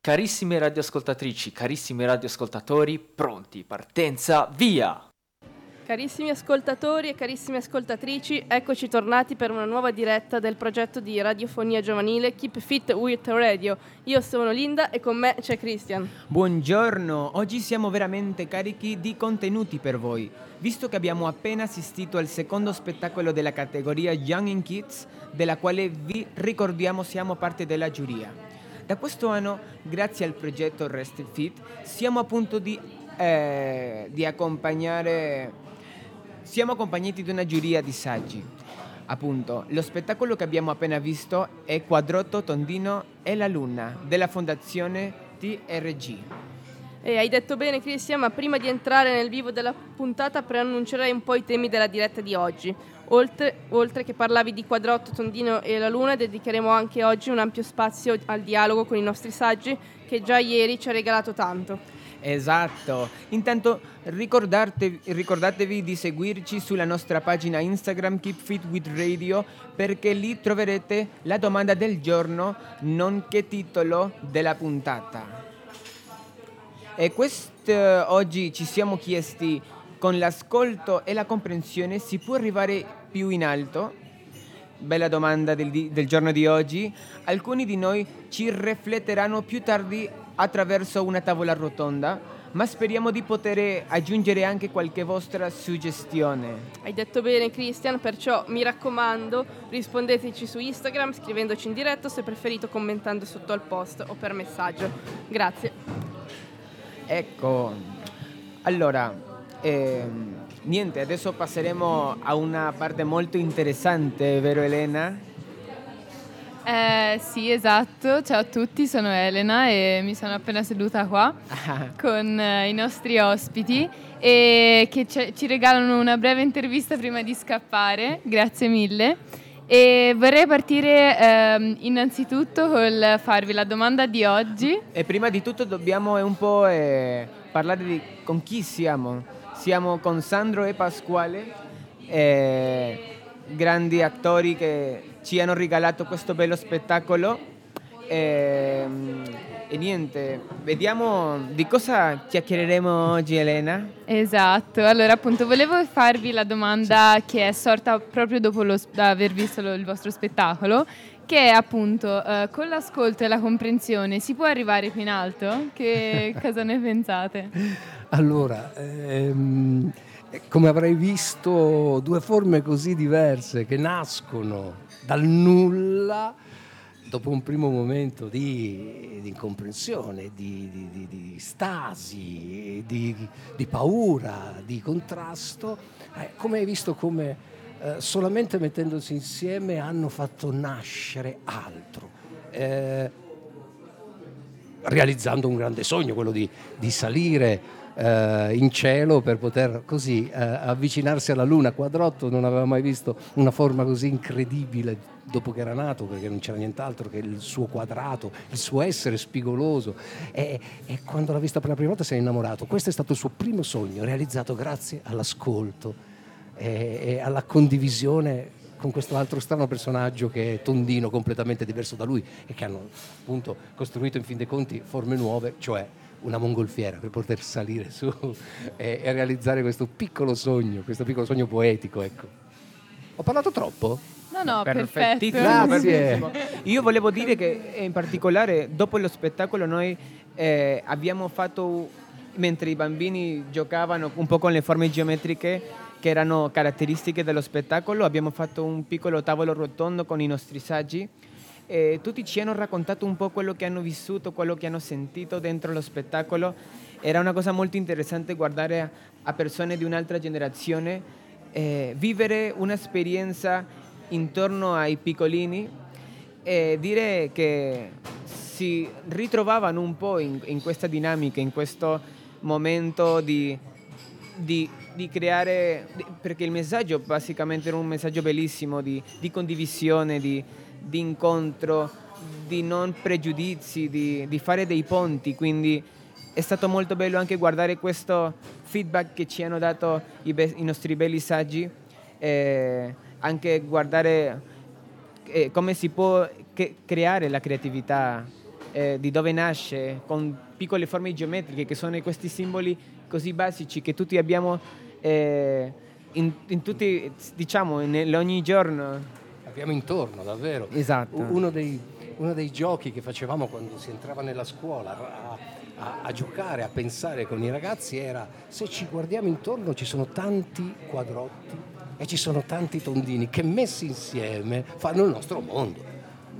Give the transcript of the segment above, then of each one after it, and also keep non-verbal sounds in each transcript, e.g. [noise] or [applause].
Carissime radioascoltatrici, carissimi radioascoltatori, pronti, partenza, via! Carissimi ascoltatori e carissime ascoltatrici, eccoci tornati per una nuova diretta del progetto di radiofonia giovanile Keep Fit with Radio. Io sono Linda e con me c'è Christian. Buongiorno, oggi siamo veramente carichi di contenuti per voi, visto che abbiamo appena assistito al secondo spettacolo della categoria Young in Kids, della quale vi ricordiamo siamo parte della giuria. Da questo anno, grazie al progetto Rested Fit, siamo a punto di, eh, di accompagnare, siamo accompagnati da una giuria di saggi. Appunto, lo spettacolo che abbiamo appena visto è Quadrotto, Tondino e la Luna della fondazione TRG. E hai detto bene Cristian, ma prima di entrare nel vivo della puntata preannuncerei un po' i temi della diretta di oggi. Oltre, oltre, che parlavi di Quadrotto, Tondino e la Luna, dedicheremo anche oggi un ampio spazio al dialogo con i nostri saggi che già ieri ci ha regalato tanto. Esatto, intanto ricordatevi, di seguirci sulla nostra pagina Instagram Keep Fit with Radio perché lì troverete la domanda del giorno nonché titolo della puntata. E questo oggi ci siamo chiesti con l'ascolto e la comprensione si può arrivare più in alto? Bella domanda del, del, giorno di oggi. Alcuni di noi ci rifletteranno più tardi attraverso una tavola rotonda, ma speriamo di poter aggiungere anche qualche vostra suggestione. Hai detto bene Christian, perciò mi raccomando rispondeteci su Instagram scrivendoci in diretto se preferito commentando sotto al post o per messaggio. Grazie. Ecco, allora, ehm, niente, adesso passeremo a una parte molto interessante, vero Elena? Eh, sì, esatto. Ciao a tutti, sono Elena e mi sono appena seduta qua con eh, i nostri ospiti e che ci regalano una breve intervista prima di scappare. Grazie mille. E vorrei partire eh, innanzitutto col farvi la domanda di oggi. E prima di tutto dobbiamo un po' eh, parlare di con chi siamo. Siamo con Sandro e Pasquale, eh, grandi attori che ci hanno regalato questo bello spettacolo. E, ehm, e, niente, vediamo di cosa chiacchiereremo oggi Elena. Esatto, allora appunto volevo farvi la domanda che è sorta proprio dopo lo, aver visto lo, il vostro spettacolo, che è appunto uh, con l'ascolto e la comprensione si può arrivare più in alto? Che [laughs] cosa ne pensate? Allora, ehm, come avrai visto, due forme così diverse che nascono dal nulla dopo un primo momento di, di incomprensione, di, di, di stasi, di, paura, di contrasto, eh, come hai visto come eh, solamente mettendosi insieme hanno fatto nascere altro. Eh, realizzando un grande sogno, quello di, salire eh, in cielo per poter così eh, avvicinarsi alla Luna. Quadrotto non aveva mai visto una forma così incredibile dopo che era nato, perché non c'era nient'altro che il suo quadrato, il suo essere spigoloso. E, e quando l'ha vista per la prima volta si è innamorato. Questo è stato il suo primo sogno, realizzato grazie all'ascolto e, e alla condivisione con questo altro strano personaggio che è Tondino, completamente diverso da lui e che hanno appunto costruito in fin dei conti forme nuove, cioè una mongolfiera per poter salire su e, e, realizzare questo piccolo sogno, questo piccolo sogno poetico. Ecco. Ho parlato troppo? No, no, perfetto. Grazie. Io volevo dire che in particolare dopo lo spettacolo noi eh, abbiamo fatto, mentre i bambini giocavano un po' con le forme geometriche che erano caratteristiche dello spettacolo, abbiamo fatto un piccolo tavolo rotondo con i nostri saggi. E tutti ci hanno raccontato un po' quello che hanno vissuto, quello che hanno sentito dentro lo spettacolo. Era una cosa molto interessante guardare a, persone di un'altra generazione eh, vivere un'esperienza intorno ai piccolini. E dire che si ritrovavano un po' in, in questa dinamica, in questo momento di, di, di creare, perché il messaggio basicamente era un messaggio bellissimo di, di condivisione, di, di incontro, di non pregiudizi, di, di, fare dei ponti, quindi è stato molto bello anche guardare questo feedback che ci hanno dato i, be- i nostri belli saggi, eh, anche guardare eh, come si può che- creare la creatività eh, di dove nasce, con piccole forme geometriche che sono questi simboli così basici che tutti abbiamo eh, in, in, tutti, diciamo, in, ogni giorno. Abbiamo intorno, davvero. Esatto. Uno dei, uno dei giochi che facevamo quando si entrava nella scuola a, a, a, giocare, a pensare con i ragazzi era se ci guardiamo intorno ci sono tanti quadrotti e ci sono tanti tondini che messi insieme fanno il nostro mondo,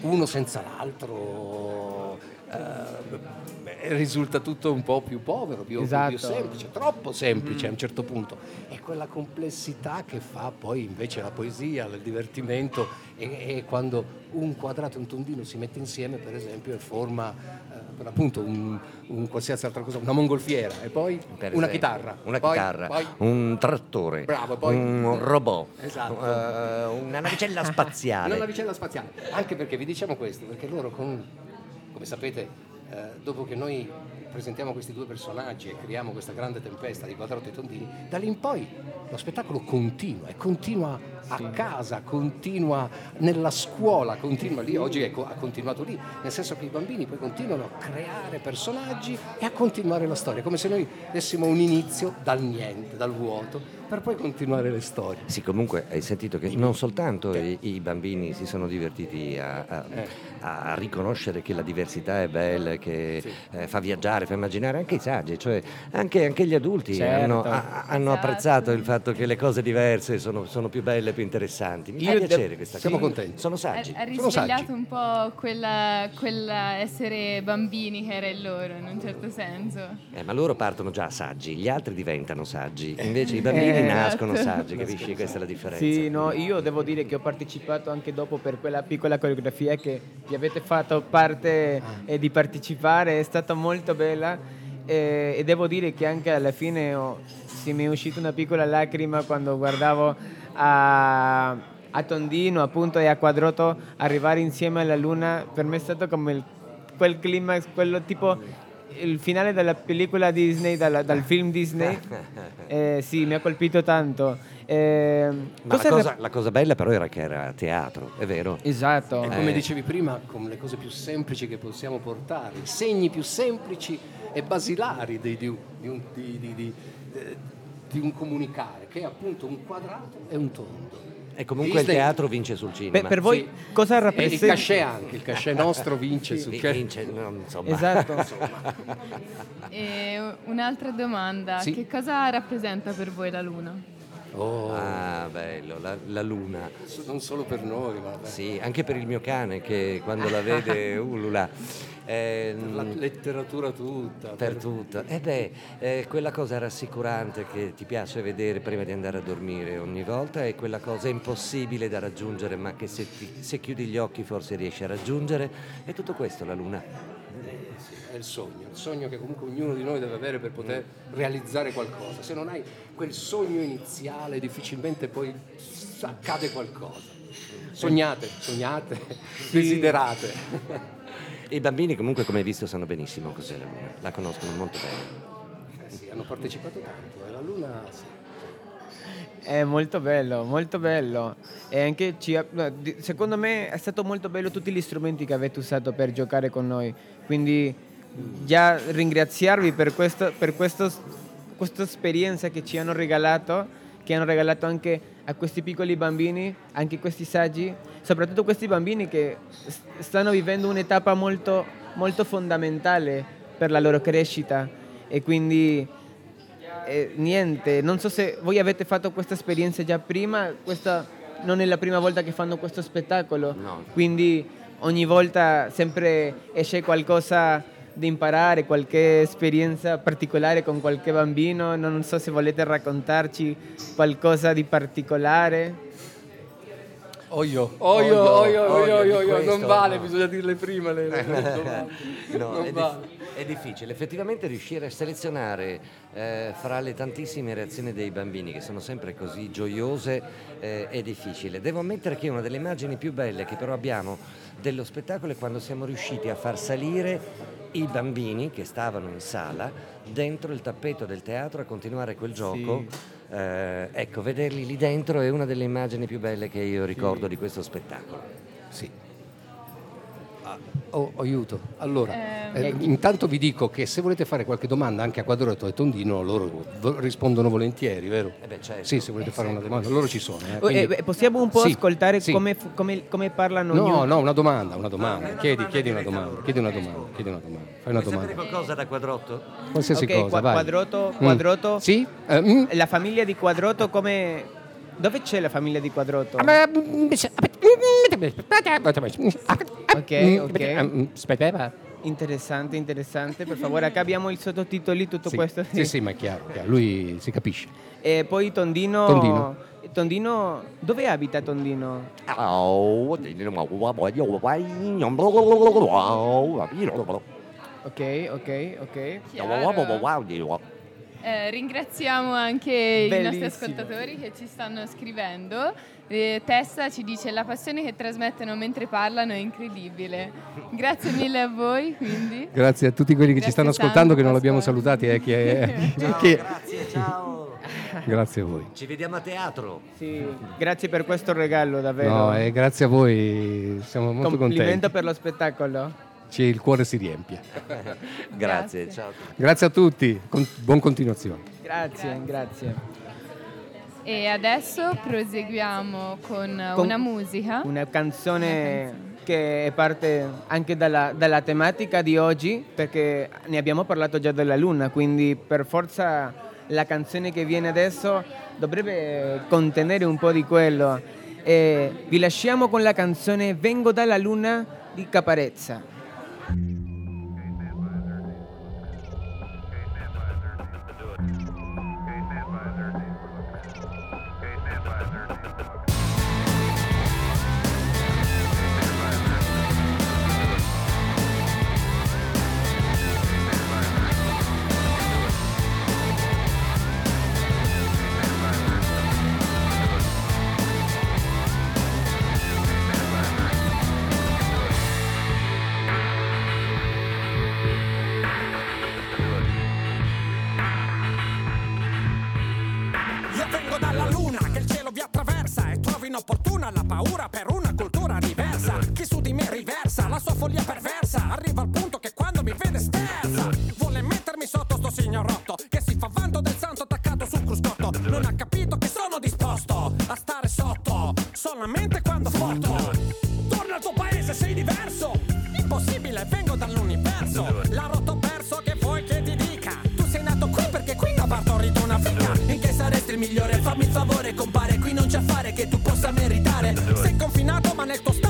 uno senza l'altro. Eh, risulta tutto un po' più povero, più, esatto. più semplice, troppo semplice mm. a un certo punto. È quella complessità che fa poi invece la poesia, il divertimento e, e quando un quadrato e un tondino si mette insieme, per esempio, e forma eh, appunto un, un, qualsiasi altra cosa, una mongolfiera e poi per una esempio, chitarra. Una poi, chitarra, poi, un trattore, bravo, poi, un robot, esatto. uh, una navicella spaziale. [laughs] una navicella spaziale. Anche perché vi diciamo questo, perché loro con, come sapete, eh, dopo che noi presentiamo questi due personaggi e creiamo questa grande tempesta di quadrati e tondini, da lì in poi lo spettacolo continua e continua a casa, continua nella scuola, continua lì, oggi è, ha continuato lì, nel senso che i bambini poi continuano a creare personaggi e a continuare la storia, come se noi dessimo un inizio dal niente, dal vuoto, per poi continuare le storie. Sì, comunque hai sentito che non soltanto i, i bambini si sono divertiti a, a, eh. a, riconoscere che la diversità è bella, che sì. eh, fa viaggiare, fa immaginare, anche i saggi, cioè anche, anche gli adulti certo. hanno, a, hanno esatto. apprezzato il fatto che le cose diverse sono, sono più belle, più interessanti. Mi fa piacere questa Siamo cosa. contenti. Sono saggi. Ha, ha risvegliato un po' quella, quella, essere bambini che era in loro, in un certo senso. Eh, ma loro partono già saggi, gli altri diventano saggi, invece i bambini eh, nascono saggi, capisci? Questa è la differenza. Sì, no, io devo dire che ho partecipato anche dopo per quella piccola coreografia che vi avete fatto parte eh, di partecipare, è stata molto bella e, e devo dire che anche alla fine ho, sì, mi è uscita una piccola lacrima quando guardavo a, a Tondino appunto e a Quadroto arrivare insieme alla Luna, per me è stato come il, quel climax, quello tipo il finale della pellicola Disney, dal, dal film Disney, [laughs] eh, sì, mi ha colpito tanto. Eh, Ma la cosa, la cosa, bella però era che era teatro, è vero? Esatto. E come eh. dicevi prima, con le cose più semplici che possiamo portare, i segni più semplici e basilari di, di, di, di un comunicare, che è appunto un quadrato e un tondo. E comunque Disney. il teatro vince sul cinema. Beh, per voi sì. cosa rappresenta? il cachet anche, il cachet nostro vince sì. sul cinema. Vince, no, insomma. Esatto. [laughs] e un'altra domanda, sì. che cosa rappresenta per voi la luna? Oh. Ah, bello, la, la, luna. Non solo per noi, ma... Sì, anche per il mio cane che quando la vede [laughs] ulula. Eh, per la letteratura tutta. Per, per... tutto. E eh beh, eh, quella cosa rassicurante che ti piace vedere prima di andare a dormire ogni volta è quella cosa impossibile da raggiungere, ma che se, ti, se chiudi gli occhi forse riesci a raggiungere. È tutto questo la luna. Eh, sì, è il sogno, il sogno che comunque ognuno di noi deve avere per poter realizzare qualcosa. Se non hai quel sogno iniziale, difficilmente poi accade qualcosa. Sognate, sognate, desiderate. I bambini comunque come hai visto sanno benissimo cos'è la Luna, la conoscono molto bene. Eh sì, hanno partecipato tanto, e la Luna sì. È molto bello, molto bello. E anche ci, secondo me è stato molto bello tutti gli strumenti che avete usato per giocare con noi. Quindi già ringraziarvi per, questo, per questo, questa esperienza che ci hanno regalato che hanno regalato anche a questi piccoli bambini, anche questi saggi, soprattutto questi bambini che stanno vivendo un'etapa molto, molto fondamentale per la loro crescita e quindi eh, niente, non so se voi avete fatto questa esperienza già prima, questa non è la prima volta che fanno questo spettacolo, no. quindi ogni volta sempre esce qualcosa di imparare qualche esperienza particolare con qualche bambino, non so se volete raccontarci qualcosa di particolare. Oio, oio, oio, oio, oio, oio, non vale, no. bisogna dirle prima le, le [laughs] no, non vale. È, difficile, effettivamente riuscire a selezionare eh, fra le tantissime reazioni dei bambini che sono sempre così gioiose eh, è difficile. Devo ammettere che una delle immagini più belle che però abbiamo dello spettacolo è quando siamo riusciti a far salire i bambini che stavano in sala dentro il tappeto del teatro a continuare quel gioco. Sì. Eh, ecco, vederli lì dentro è una delle immagini più belle che io ricordo sì. di questo spettacolo. Sì. Ah. Oh, aiuto. Allora, Eh, eh, intanto vi dico che se volete fare qualche domanda anche a Quadrotto e Tondino, loro rispondono volentieri, vero? Eh beh, certo. Sì, se volete fare una domanda, loro ci sono. eh, Eh, quindi- eh, possiamo un po' Sì, ascoltare sì. come, come- come parlano No, ognuno? no, una domanda, una domanda. Chiedi, chiedi una domanda, chiedi una domanda, chiedi una domanda. Fai una Vuoi domanda. qualcosa da Quadrotto? Qualsiasi Ok, cosa, qua- vai. Quadrotto, Mm. Quadrotto. Sì? Eh, mm? La famiglia di Quadrotto come... Dove c'è la famiglia di Quadrotto? Ok, ok. Aspetta. Interessante, interessante. Per favore, acá abbiamo il sottotitoli, tutto Sì, questo. sì, sì, ma è chiaro, chiaro, lui si capisce. E poi Tondino... Tondino. Tondino, dove abita Tondino? Ok, ok, ok. Chiaro. Eh, ringraziamo anche i nostri Bellissimo. ascoltatori che ci stanno scrivendo. Eh, Tessa ci dice la passione che trasmettono mentre parlano è incredibile. Grazie mille a voi, quindi. Grazie a tutti quelli che ci Grazie stanno ascoltando, che non l'abbiamo salutati. eh, chi è- [laughs] Ciao, chi è- grazie, ciao. Grazie a voi. Ci vediamo a teatro. Sì, grazie per questo regalo, davvero. No, eh, grazie a voi, siamo molto Complimento contenti. per lo spettacolo. Ci- il cuore si riempie. [laughs] Grazie, Grazie. ciao. Grazie a tutti, con- buon continuazione. Grazie, grazie. E adesso proseguiamo con, Con una musica. Una canzone che parte anche dalla, dalla tematica di oggi, perché ne abbiamo parlato già della luna, quindi per forza la canzone che viene adesso dovrebbe contenere un po' di quello. E vi lasciamo con la canzone Vengo dalla luna di Caparezza. desconecto.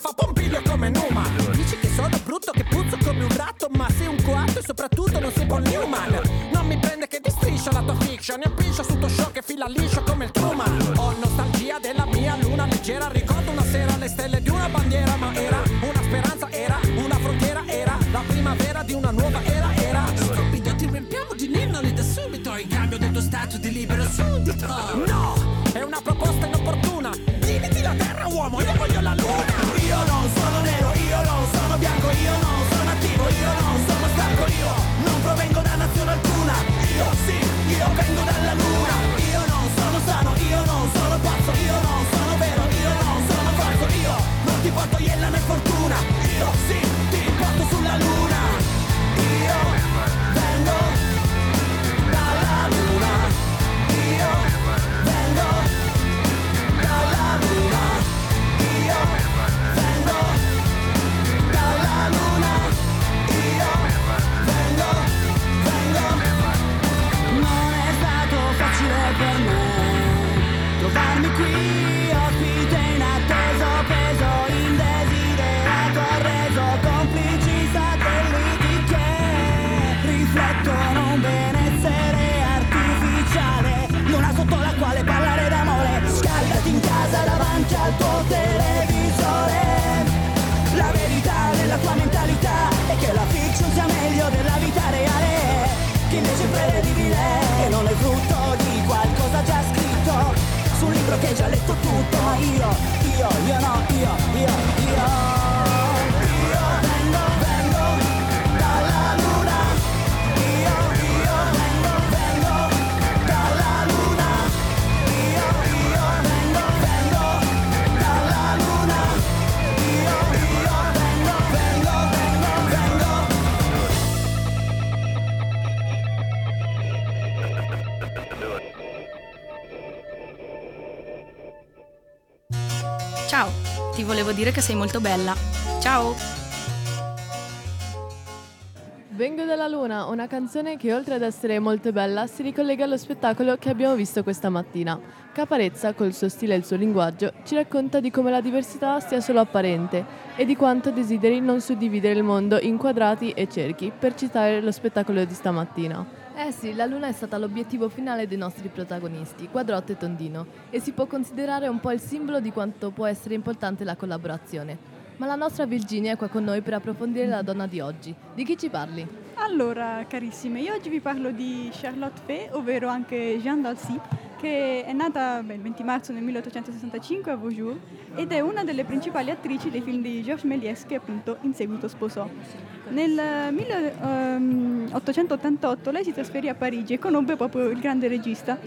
Fa pompiglio come Numa. Dici che sono brutto, che puzzo come un ratto, ma sei un coatto e soprattutto non sei Paul Newman. Non mi prende che ti striscia la tua fiction, e appiscia su tuo show che fila liscio come il Truman. Ho nostalgia della mia luna leggera, ricordo una sera le stelle di una bandiera, ma era una speranza, era una frontiera, era la primavera di una nuova era, era. Stupido, ti riempiamo di ninnoli da subito, in cambio del tuo stato di libero suddito. No, dire che sei molto bella. Ciao! Vengo dalla Luna, una canzone che oltre ad essere molto bella si ricollega allo spettacolo che abbiamo visto questa mattina. Caparezza, col suo stile e il suo linguaggio, ci racconta di come la diversità sia solo apparente e di quanto desideri non suddividere il mondo in quadrati e cerchi, per citare lo spettacolo di stamattina. Eh sì, la luna è stata l'obiettivo finale dei nostri protagonisti, Quadrotto e Tondino, e si può considerare un po' il simbolo di quanto può essere importante la collaborazione. Ma la nostra Virginia è qua con noi per approfondire la donna di oggi. Di chi ci parli? Allora, carissime, io oggi vi parlo di Charlotte Fay, ovvero anche Jeanne d'Alcy, che è nata beh, il 20 marzo del 1865 a Beaujour ed è una delle principali attrici dei film di Georges Méliès che appunto in seguito sposò. Nel 1888 lei si trasferì a Parigi e conobbe proprio il grande regista,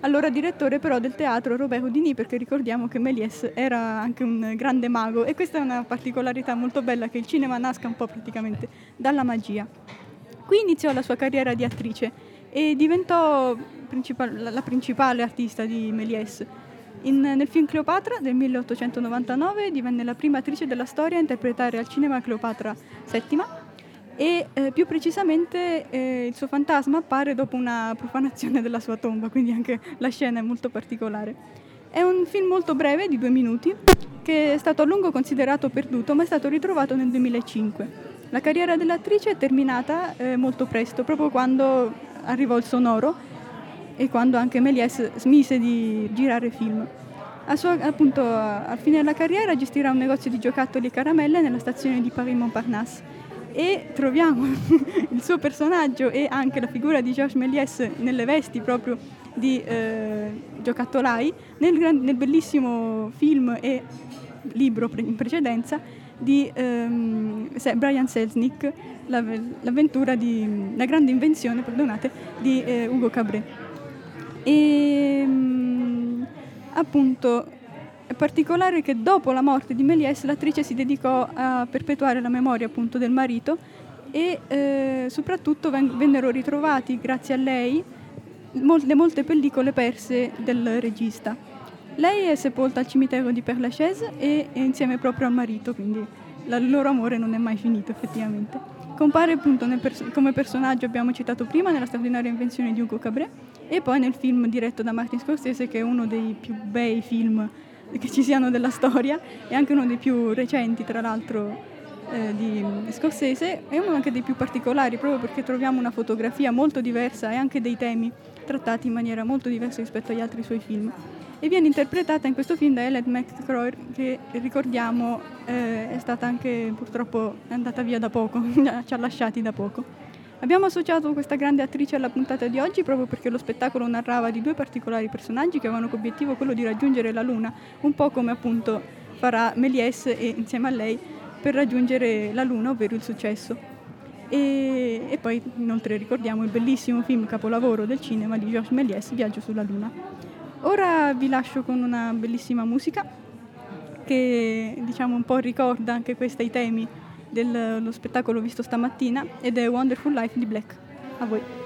allora direttore però del teatro Robert Houdini, perché ricordiamo che Méliès era anche un grande mago e questa è una particolarità molto bella che il cinema nasca un po' praticamente dalla magia. Qui iniziò la sua carriera di attrice e diventò principal- la principale artista di Méliès. In- nel film Cleopatra del 1899 divenne la prima attrice della storia a interpretare al cinema Cleopatra VII e eh, più precisamente eh, il suo fantasma appare dopo una profanazione della sua tomba, quindi anche la scena è molto particolare. È un film molto breve, di due minuti, che è stato a lungo considerato perduto, ma è stato ritrovato nel 2005. La carriera dell'attrice è terminata eh, molto presto, proprio quando arrivò il sonoro e quando anche Méliès smise di girare film. Sua- appunto, al fine della carriera gestirà un negozio di giocattoli e caramelle nella stazione di Paris-Montparnasse e troviamo [laughs] il suo personaggio e anche la figura di Georges Méliès nelle vesti proprio di eh, giocattolai nel, nel bellissimo film e libro pre- in precedenza di ehm, Brian Selznick, la- l'avventura di la grande invenzione, perdonate, di eh, Ugo Cabret. E mm, appunto è particolare che dopo la morte di Méliès l'attrice si dedicò a perpetuare la memoria appunto del marito e eh, soprattutto ven- vennero ritrovati grazie a lei mol- le molte pellicole perse del regista. Lei è sepolta al cimitero di Père Lachaise e insieme proprio al marito, quindi la- il loro amore non è mai finito effettivamente. Compare appunto pers- come personaggio, abbiamo citato prima, nella straordinaria invenzione di Ugo Cabret e poi nel film diretto da Martin Scorsese che è uno dei più bei film che ci siano della storia e anche uno dei più recenti tra l'altro eh, di Scorsese e uno anche dei più particolari proprio perché troviamo una fotografia molto diversa e anche dei temi trattati in maniera molto diversa rispetto agli altri suoi film e viene interpretata in questo film da Ellen McCrory che ricordiamo eh, è stata anche purtroppo è andata via da poco, [laughs] ci ha lasciati da poco. Abbiamo associato questa grande attrice alla puntata di oggi proprio perché lo spettacolo narrava di due particolari personaggi che avevano come obiettivo quello di raggiungere la Luna, un po' come appunto farà Méliès e insieme a lei per raggiungere la Luna, ovvero il successo. E, e poi inoltre ricordiamo il bellissimo film capolavoro del cinema di Georges Méliès, Viaggio sulla Luna. Ora vi lascio con una bellissima musica che diciamo un po' ricorda anche questi temi dello spettacolo visto stamattina ed è Wonderful Life di Black. A voi.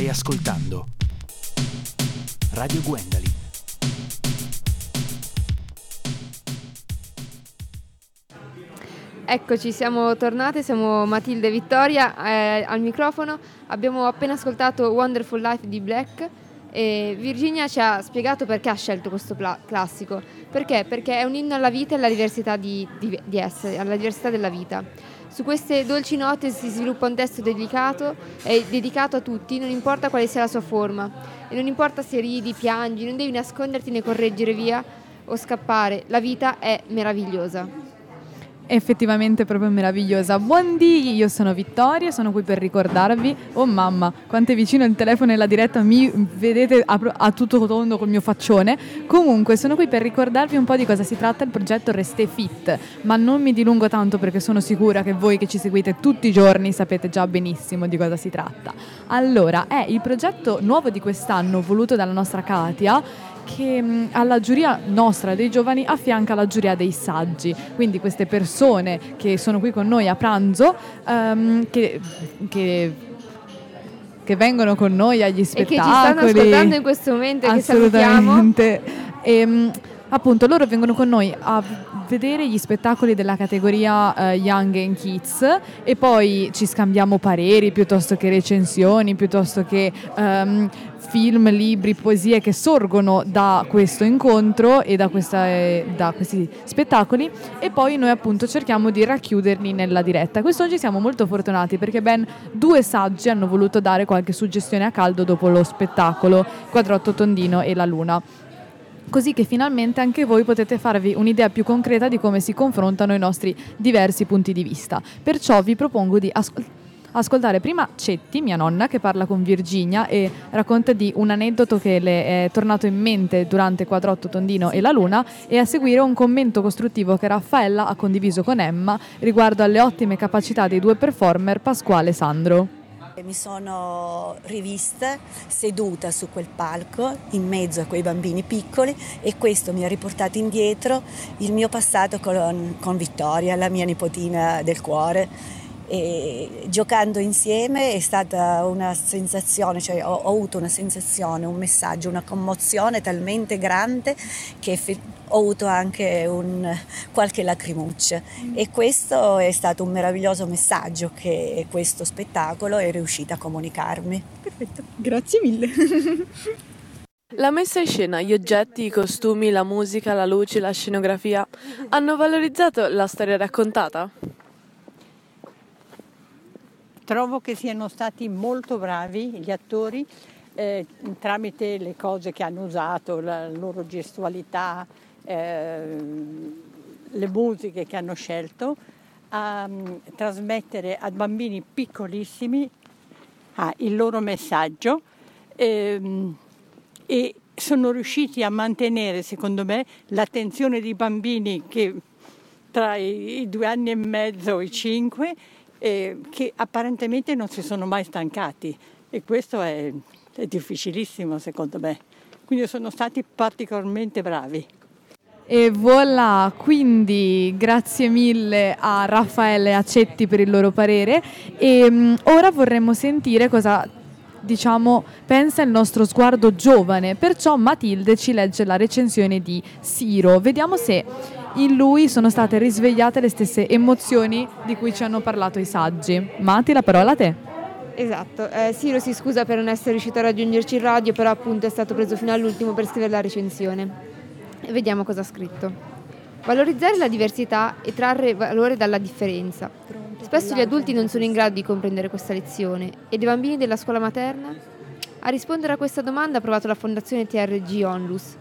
Stai ascoltando Radio Gwendolyn. Eccoci, siamo tornate, siamo Matilde e Vittoria eh, al microfono. Abbiamo appena ascoltato Wonderful Life di Black e Virginia ci ha spiegato perché ha scelto questo pla- classico. Perché? Perché è un inno alla vita e alla diversità di, di- di essere, alla diversità della vita. Su queste dolci note si sviluppa un testo dedicato, è dedicato a tutti, non importa quale sia la sua forma. E non importa se ridi, piangi, non devi nasconderti né correggere via o scappare. La vita è meravigliosa. Effettivamente proprio meravigliosa. Buondì, io sono Vittoria, sono qui per ricordarvi. Oh mamma, quanto è vicino il telefono e la diretta, mi vedete a, a tutto tondo col mio faccione. Comunque, sono qui per ricordarvi un po' di cosa si tratta il progetto Reste Fit, ma non mi dilungo tanto perché sono sicura che voi che ci seguite tutti i giorni sapete già benissimo di cosa si tratta. Allora, è il progetto nuovo di quest'anno voluto dalla nostra Katia che mh, alla giuria nostra dei giovani affianca la giuria dei saggi, quindi queste persone che sono qui con noi a pranzo, ehm, che, che che vengono con noi agli E spettacoli. che ci stanno ascoltando in questo momento e che salutiamo. Assolutamente. Ehm, appunto, loro vengono con noi a vedere gli spettacoli della categoria eh, Young and Kids e poi ci scambiamo pareri piuttosto che recensioni, piuttosto che ehm, film, libri, poesie che sorgono da questo incontro e da, questa, eh, da questi spettacoli e poi noi appunto cerchiamo di racchiuderli nella diretta. Quest'oggi siamo molto fortunati perché ben due saggi hanno voluto dare qualche suggestione a caldo dopo lo spettacolo Quadrotto Tondino e la Luna così che finalmente anche voi potete farvi un'idea più concreta di come si confrontano i nostri diversi punti di vista. Perciò vi propongo di ascol- ascoltare prima Cetti, mia nonna, che parla con Virginia e racconta di un aneddoto che le è tornato in mente durante Quadrotto Tondino e la Luna e a seguire un commento costruttivo che Raffaella ha condiviso con Emma riguardo alle ottime capacità dei due performer Pasquale e Sandro. Mi sono rivista seduta su quel palco in mezzo a quei bambini piccoli e questo mi ha riportato indietro il mio passato con, con Vittoria, la mia nipotina del cuore. E giocando insieme è stata una sensazione, cioè ho, ho avuto una sensazione, un messaggio, una commozione talmente grande che ho avuto anche un, qualche lacrimuccia e questo è stato un meraviglioso messaggio che questo spettacolo è riuscito a comunicarmi. Perfetto, grazie mille. La messa in scena, gli oggetti, i costumi, la musica, la luce, la scenografia hanno valorizzato la storia raccontata? Trovo che siano stati molto bravi gli attori eh, tramite le cose che hanno usato, la loro gestualità, eh, le musiche che hanno scelto, a mm, trasmettere a bambini piccolissimi ah, il loro messaggio ehm, e sono riusciti a mantenere, secondo me, l'attenzione dei bambini che tra i, i due anni e mezzo e i cinque eh, che apparentemente non si sono mai stancati e questo è, è difficilissimo secondo me. Quindi sono stati particolarmente bravi. E voilà, quindi grazie mille a Raffaele e a Cetti per il loro parere e mh, ora vorremmo sentire cosa diciamo pensa il nostro sguardo giovane, perciò Matilde ci legge la recensione di Siro. Vediamo se in lui sono state risvegliate le stesse emozioni di cui ci hanno parlato i saggi. Mati, la parola a te. Esatto, eh, Siro si scusa per non essere riuscito a raggiungerci in radio, però appunto è stato preso fino all'ultimo per scrivere la recensione. E vediamo cosa ha scritto. Valorizzare la diversità e trarre valore dalla differenza. Spesso gli adulti non sono in grado di comprendere questa lezione ed i bambini della scuola materna? A rispondere a questa domanda ha provato la fondazione TRG Onlus,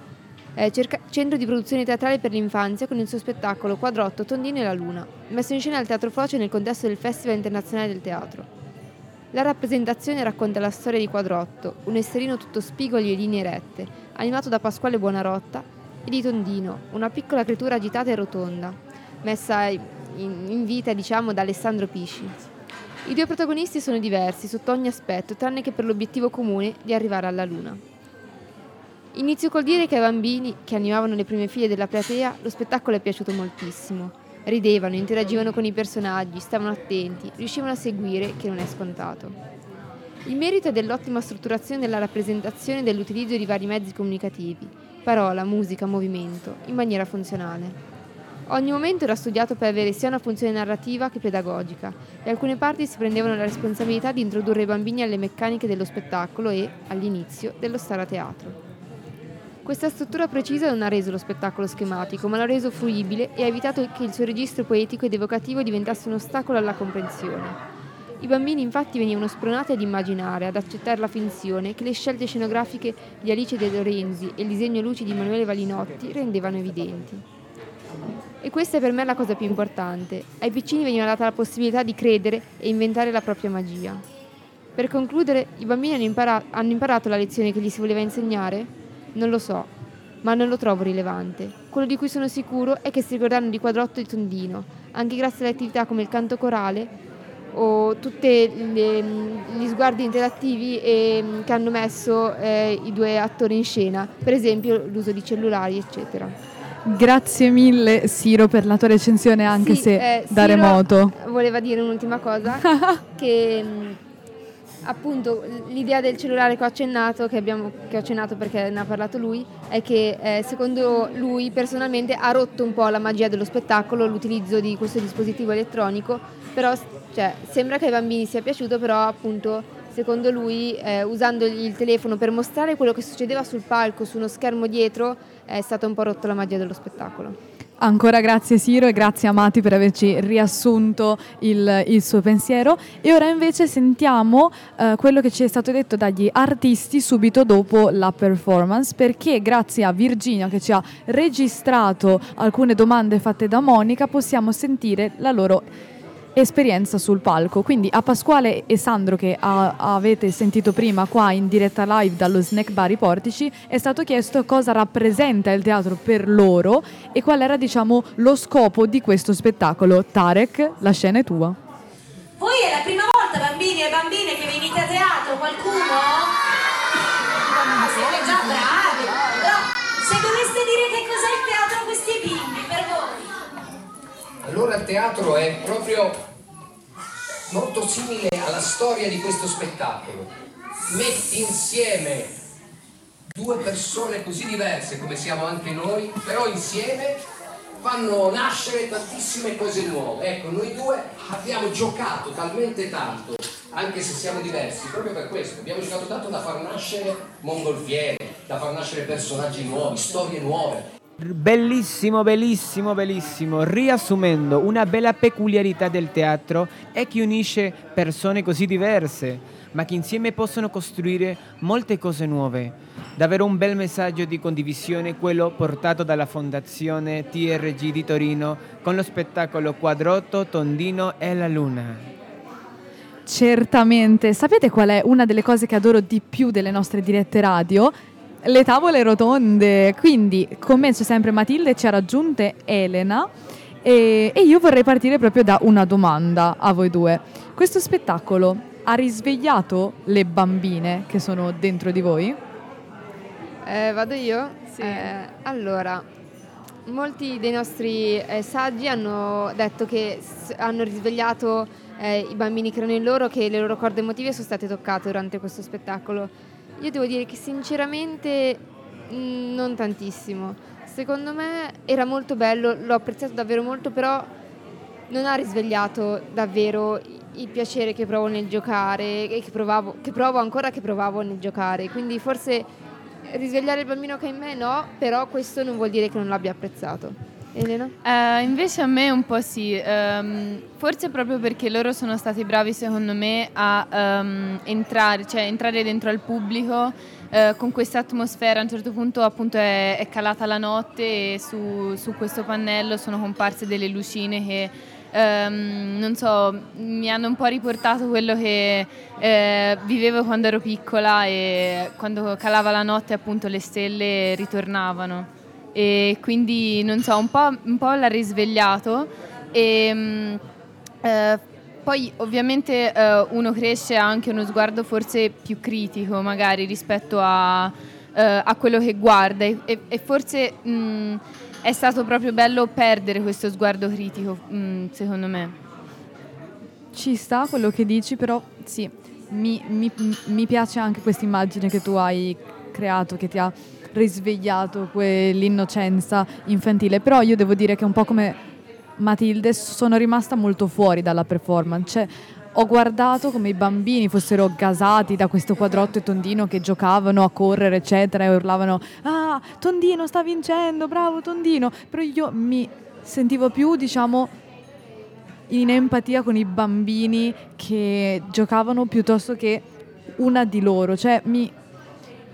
eh, cerca- centro di produzione teatrale per l'infanzia con il suo spettacolo Quadrotto, Tondino e la Luna, messo in scena al Teatro Foce nel contesto del Festival Internazionale del Teatro. La rappresentazione racconta la storia di Quadrotto, un esserino tutto spigoli e linee rette, animato da Pasquale Buonarotta, e di Tondino, una piccola creatura agitata e rotonda, messa in, in vita, diciamo, da Alessandro Pisci. I due protagonisti sono diversi sotto ogni aspetto, tranne che per l'obiettivo comune di arrivare alla Luna. Inizio col dire che ai bambini che animavano le prime file della platea lo spettacolo è piaciuto moltissimo. Ridevano, interagivano con i personaggi, stavano attenti, riuscivano a seguire, che non è scontato. Il merito è dell'ottima strutturazione della rappresentazione e dell'utilizzo di vari mezzi comunicativi, parola, musica, movimento, in maniera funzionale. Ogni momento era studiato per avere sia una funzione narrativa che pedagogica e alcune parti si prendevano la responsabilità di introdurre i bambini alle meccaniche dello spettacolo e, all'inizio, dello stare a teatro. Questa struttura precisa non ha reso lo spettacolo schematico, ma l'ha reso fruibile e ha evitato che il suo registro poetico ed evocativo diventasse un ostacolo alla comprensione. I bambini infatti venivano spronati ad immaginare, ad accettare la finzione che le scelte scenografiche di Alice De Lorenzi e il disegno luci di Emanuele Valinotti rendevano evidenti. E questa è per me la cosa più importante. Ai piccini veniva data la possibilità di credere e inventare la propria magia. Per concludere, i bambini hanno, impara- hanno imparato la lezione che gli si voleva insegnare? Non lo so, ma non lo trovo rilevante. Quello di cui sono sicuro è che si ricordarono di Quadrotto e di Tondino, anche grazie alle attività come il canto corale o tutti gli sguardi interattivi e, mm, che hanno messo eh, i due attori in scena, per esempio l'uso di cellulari, eccetera. Grazie mille Siro per la tua recensione anche Sì, se eh, da Siro remoto. Voleva dire un'ultima cosa, [laughs] che mh, appunto l'idea del cellulare che ho accennato, che, abbiamo, che ho accennato perché ne ha parlato lui, è che eh, secondo lui personalmente ha rotto un po' la magia dello spettacolo l'utilizzo di questo dispositivo elettronico, però cioè, sembra che ai bambini sia piaciuto, però appunto secondo lui eh, usando il telefono per mostrare quello che succedeva sul palco, su uno schermo dietro, è stata un po' rotta la magia dello spettacolo. Ancora grazie Siro e grazie a Mati per averci riassunto il, il suo pensiero. E ora invece sentiamo eh, quello che ci è stato detto dagli artisti subito dopo la performance, perché grazie a Virginia che ci ha registrato alcune domande fatte da Monica possiamo sentire la loro esperienza sul palco. Quindi a Pasquale e Sandro che a- avete sentito prima qua in diretta live dallo Snack Bar I Portici è stato chiesto cosa rappresenta il teatro per loro e qual era diciamo lo scopo di questo spettacolo. Tarek, la scena è tua. Voi è la prima volta, bambini e bambine, che venite a teatro? Qualcuno? Ah, siete già bravi. Però, se doveste dire che cos'è il teatro a questi bimbi, per voi? Allora il teatro è proprio molto simile alla storia di questo spettacolo. Metti insieme due persone così diverse come siamo anche noi, però insieme fanno nascere tantissime cose nuove. Ecco, noi due abbiamo giocato talmente tanto, anche se siamo diversi, proprio per questo. Abbiamo giocato tanto da far nascere mongolfiere, da far nascere personaggi nuovi, storie nuove. Bellissimo, bellissimo, bellissimo. Riassumendo, una bella peculiarità del teatro è che unisce persone così diverse, ma che insieme possono costruire molte cose nuove. Davvero un bel messaggio di condivisione quello portato dalla Fondazione TRG di Torino con lo spettacolo Quadrotto, Tondino e la Luna. Certamente. Sapete qual è una delle cose che adoro di più delle nostre dirette radio? Le tavole rotonde. Quindi, con me c'è sempre Matilde, ci ha raggiunte Elena. E, e io vorrei partire proprio da una domanda a voi due. Questo spettacolo ha risvegliato le bambine che sono dentro di voi? Eh, vado io? Eh, allora, molti dei nostri eh, saggi hanno detto che s- hanno risvegliato eh, i bambini che erano in loro, che le loro corde emotive sono state toccate durante questo spettacolo. Io devo dire che sinceramente mh, non tantissimo. Secondo me era molto bello, l'ho apprezzato davvero molto, però non ha risvegliato davvero il piacere che provo nel giocare e che, provavo, che provo ancora che provavo nel giocare. Quindi forse risvegliare il bambino che è in me no, però questo non vuol dire che non l'abbia apprezzato. Elena? Eh, invece a me un po' sì, ehm, forse proprio perché loro sono stati bravi secondo me a ehm, entrare, cioè entrare dentro al pubblico eh, con questa atmosfera, a un certo punto appunto è, è calata la notte e su, su questo pannello sono comparse delle lucine che ehm, non so, mi hanno un po' riportato quello che eh, vivevo quando ero piccola e quando calava la notte appunto le stelle ritornavano e quindi non so, un po', un po' l'ha risvegliato e mm, eh, poi ovviamente eh, uno cresce anche uno sguardo forse più critico magari rispetto a, eh, a quello che guarda e, e- forse mm, è stato proprio bello perdere questo sguardo critico mm, secondo me. Ci sta quello che dici, però sì, mi, mi- mi piace anche questa immagine che tu hai creato, che ti ha risvegliato quell'innocenza infantile. Però io devo dire che un po' come Matilde sono rimasta molto fuori dalla performance. Cioè, ho guardato come i bambini fossero gasati da questo quadrotto e Tondino che giocavano a correre, eccetera, e urlavano: Ah, Tondino sta vincendo, bravo Tondino! Però io mi sentivo più, diciamo, in empatia con i bambini che giocavano piuttosto che una di loro. Cioè, mi,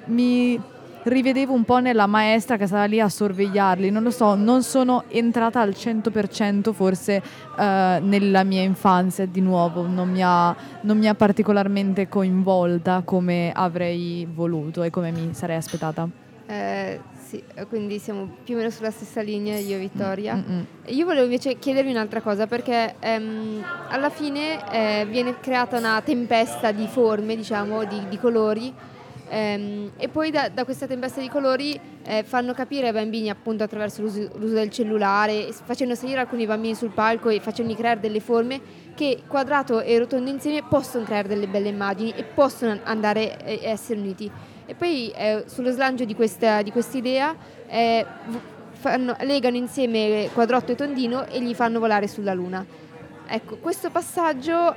mi rivedevo un po' nella maestra che stava lì a sorvegliarli. Non lo so, non sono entrata al 100% forse eh, nella mia infanzia di nuovo. Non mi, ha, non mi ha particolarmente coinvolta come avrei voluto e come mi sarei aspettata. Eh, Sì, quindi siamo più o meno sulla stessa linea io e Vittoria. Mm, mm. E Io volevo invece chiedervi un'altra cosa perché ehm, alla fine eh, viene creata una tempesta di forme, diciamo, di, di colori ehm, e poi da, da questa tempesta di colori eh, fanno capire ai bambini appunto attraverso l'uso, l'uso del cellulare, facendo salire alcuni bambini sul palco e facendogli creare delle forme che quadrato e rotondo insieme possono creare delle belle immagini e possono andare e essere uniti. E poi eh, sullo slancio di questa quest'idea eh, fanno- legano insieme quadrotto e tondino e gli fanno volare sulla luna. Ecco, questo passaggio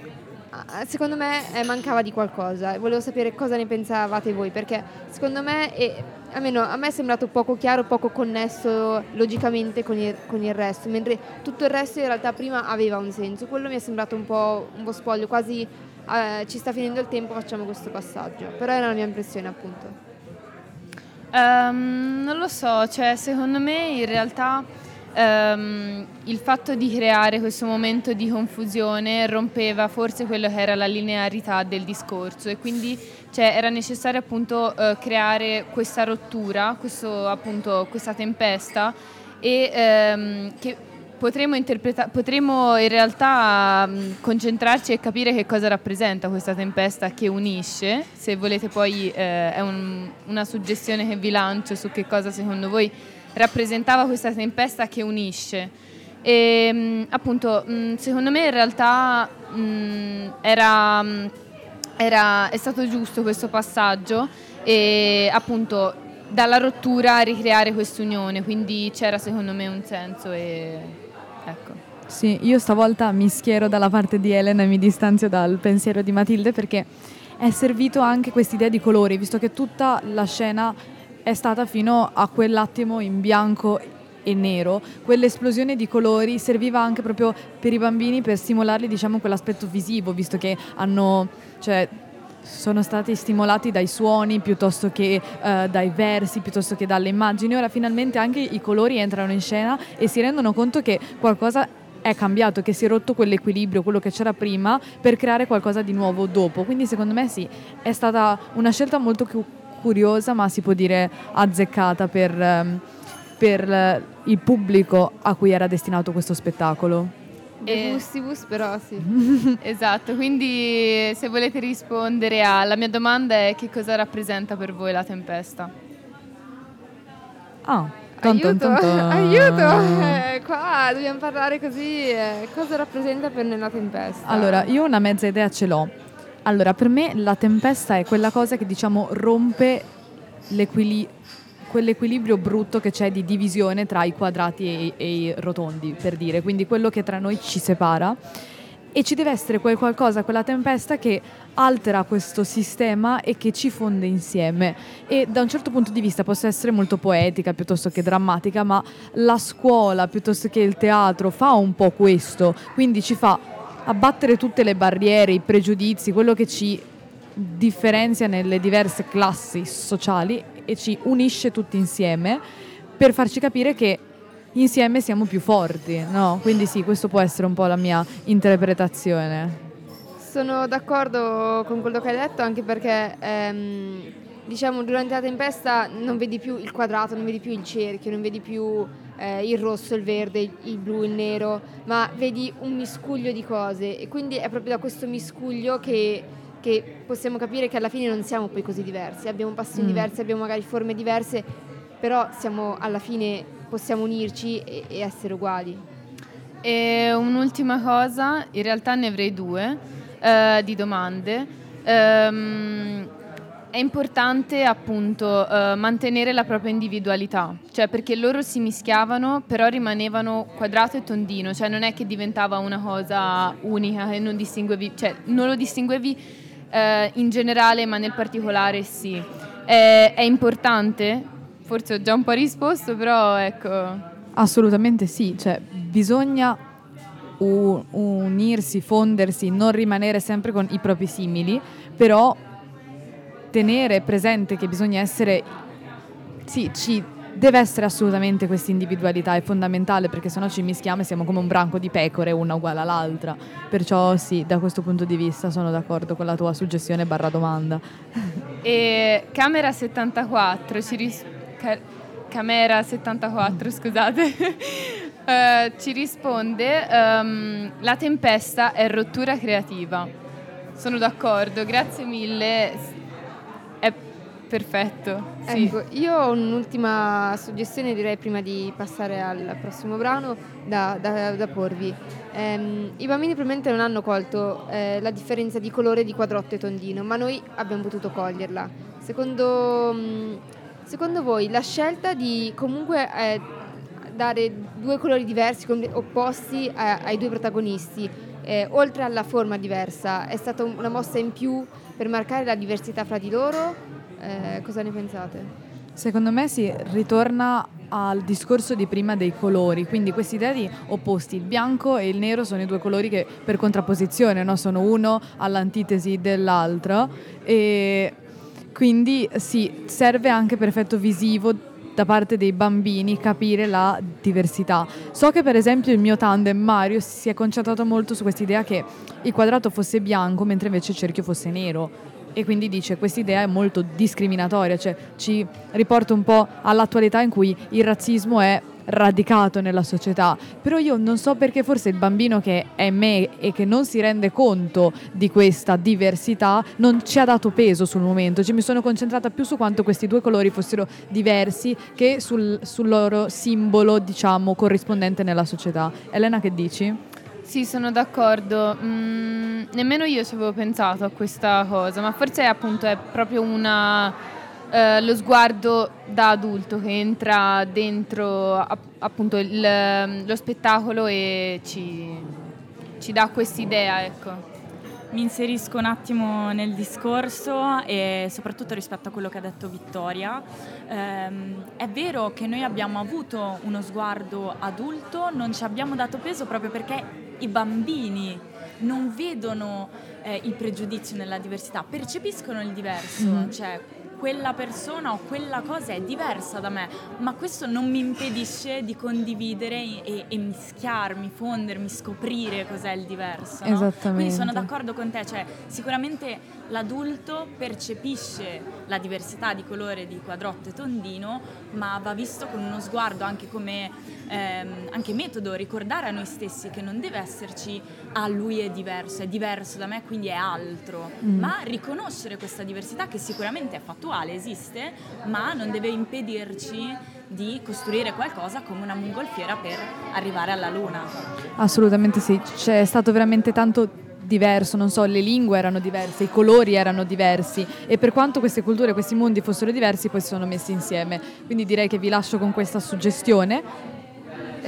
secondo me eh, mancava di qualcosa e volevo sapere cosa ne pensavate voi perché secondo me, e, almeno a me è sembrato poco chiaro, poco connesso logicamente con il, con il resto, mentre tutto il resto in realtà prima aveva un senso. Quello mi è sembrato un po', un po' spoglio, quasi eh, ci sta finendo il tempo, facciamo questo passaggio. Però era la mia impressione appunto. Ehm, non lo so, cioè secondo me in realtà ehm, il fatto di creare questo momento di confusione rompeva forse quello che era la linearità del discorso e quindi cioè, era necessario appunto eh, creare questa rottura, questo, appunto, questa tempesta e ehm, che potremmo, interpreta- potremmo in realtà mh, concentrarci e capire che cosa rappresenta questa tempesta che unisce. Se volete poi eh, è un- una suggestione che vi lancio su che cosa secondo voi rappresentava questa tempesta che unisce. E mh, appunto, mh, secondo me in realtà mh, era, mh, era- è stato giusto questo passaggio e appunto dalla rottura ricreare quest'unione, quindi c'era secondo me un senso e ecco. Sì, io stavolta mi schiero dalla parte di Elena e mi distanzio dal pensiero di Matilde perché è servito anche quest'idea di colori, visto che tutta la scena è stata fino a quell'attimo in bianco e nero, quell'esplosione di colori serviva anche proprio per i bambini per stimolarli, diciamo, quell'aspetto visivo, visto che hanno, cioè, sono stati stimolati dai suoni piuttosto che eh, dai versi, piuttosto che dalle immagini. Ora finalmente anche i colori entrano in scena e si rendono conto che qualcosa è cambiato, che si è rotto quell'equilibrio, quello che c'era prima, per creare qualcosa di nuovo dopo. Quindi secondo me sì, è stata una scelta molto cu- curiosa, ma si può dire azzeccata per, ehm, per eh, il pubblico a cui era destinato questo spettacolo. De gustibus, però sì. [laughs] esatto, quindi se volete rispondere alla mia domanda è che cosa rappresenta per voi la tempesta? Ah, tonto, Aiuto, tonto. [laughs] aiuto! Eh, qua dobbiamo parlare così. eh, cosa rappresenta per nella tempesta? Allora, io una mezza idea ce l'ho. Allora, per me la tempesta è quella cosa che diciamo rompe l'equili- quell'equilibrio brutto che c'è di divisione tra i quadrati e i, e i rotondi, per dire, quindi quello che tra noi ci separa. E ci deve essere quel qualcosa, quella tempesta che altera questo sistema e che ci fonde insieme. E da un certo punto di vista possa essere molto poetica piuttosto che drammatica, ma la scuola piuttosto che il teatro fa un po' questo, quindi ci fa abbattere tutte le barriere, i pregiudizi, quello che ci differenzia nelle diverse classi sociali e ci unisce tutti insieme per farci capire che insieme siamo più forti, no? Quindi sì, questo può essere un po' la mia interpretazione. Sono d'accordo con quello che hai detto, anche perché ehm, diciamo durante la tempesta non vedi più il quadrato, non vedi più il cerchio, non vedi più eh, il rosso, il verde, il, il blu, il nero, ma vedi un miscuglio di cose e quindi è proprio da questo miscuglio che, che possiamo capire che alla fine non siamo poi così diversi, abbiamo passioni Mm. diverse, abbiamo magari forme diverse, però siamo alla fine possiamo unirci e, e essere uguali. E un'ultima cosa, in realtà ne avrei due eh, di domande. Ehm, è importante appunto eh, mantenere la propria individualità, cioè perché loro si mischiavano però rimanevano quadrato e tondino, cioè non è che diventava una cosa unica e non distinguevi, cioè non lo distinguevi eh, in generale ma nel particolare sì. È, è importante? Forse ho già un po' risposto, però ecco... Assolutamente sì, cioè bisogna unirsi, fondersi, non rimanere sempre con i propri simili, però tenere presente che bisogna essere, sì, ci deve essere assolutamente questa individualità, è fondamentale perché sennò ci mischiamo e siamo come un branco di pecore, una uguale all'altra. Perciò sì, da questo punto di vista sono d'accordo con la tua suggestione barra domanda. E Camera 74 ci ris- Ca- Camera 74, scusate, [laughs] eh, ci risponde ehm, la tempesta è rottura creativa. Sono d'accordo, grazie mille. Perfetto. Sì. Ecco, io ho un'ultima suggestione direi prima di passare al prossimo brano da, da- da porvi. Ehm, I bambini probabilmente non hanno colto eh, la differenza di colore di quadrotto e tondino, ma noi abbiamo potuto coglierla. Secondo, mm, secondo voi la scelta di comunque eh, dare due colori diversi, opposti a- ai due protagonisti, eh, oltre alla forma diversa, è stata un- una mossa in più per marcare la diversità fra di loro? Eh, cosa ne pensate? Secondo me si ritorna al discorso di prima dei colori, quindi questa idea di opposti, il bianco e il nero sono i due colori che per contrapposizione no? sono uno all'antitesi dell'altro e quindi sì, serve anche per effetto visivo da parte dei bambini capire la diversità. So che per esempio il mio tandem Mario si è concentrato molto su questa idea che il quadrato fosse bianco mentre invece il cerchio fosse nero e quindi dice questa idea è molto discriminatoria, cioè ci riporta un po' all'attualità in cui il razzismo è radicato nella società, però io non so perché forse il bambino che è me e che non si rende conto di questa diversità non ci ha dato peso sul momento, cioè mi sono concentrata più su quanto questi due colori fossero diversi che sul, sul loro simbolo, diciamo, corrispondente nella società. Elena che dici? Sì, sono d'accordo. Mm, nemmeno io ci avevo pensato a questa cosa, ma forse appunto è proprio una, eh, lo sguardo da adulto che entra dentro app- appunto il- lo spettacolo e ci, ci dà quest'idea, ecco. Mi inserisco un attimo nel discorso e soprattutto rispetto a quello che ha detto Vittoria. Ehm, è vero che noi abbiamo avuto uno sguardo adulto, non ci abbiamo dato peso proprio perché i bambini non vedono eh, il pregiudizio nella diversità, percepiscono il diverso, Mhm. cioè quella persona o quella cosa è diversa da me, ma questo non mi impedisce di condividere e, e mischiarmi, fondermi, scoprire cos'è il diverso. no? Esattamente. Quindi sono d'accordo con te, cioè sicuramente l'adulto percepisce la diversità di colore di quadrotto e tondino, ma va visto con uno sguardo anche come ehm, anche metodo, ricordare a noi stessi che non deve esserci ah lui è diverso, è diverso da me, quindi è altro, Mm. ma riconoscere questa diversità che sicuramente è fattuale, esiste, ma non deve impedirci di costruire qualcosa come una mongolfiera per arrivare alla luna. Assolutamente sì, c'è stato veramente tanto diverso, non so, le lingue erano diverse, i colori erano diversi e per quanto queste culture, questi mondi fossero diversi, poi si sono messi insieme. Quindi direi che vi lascio con questa suggestione.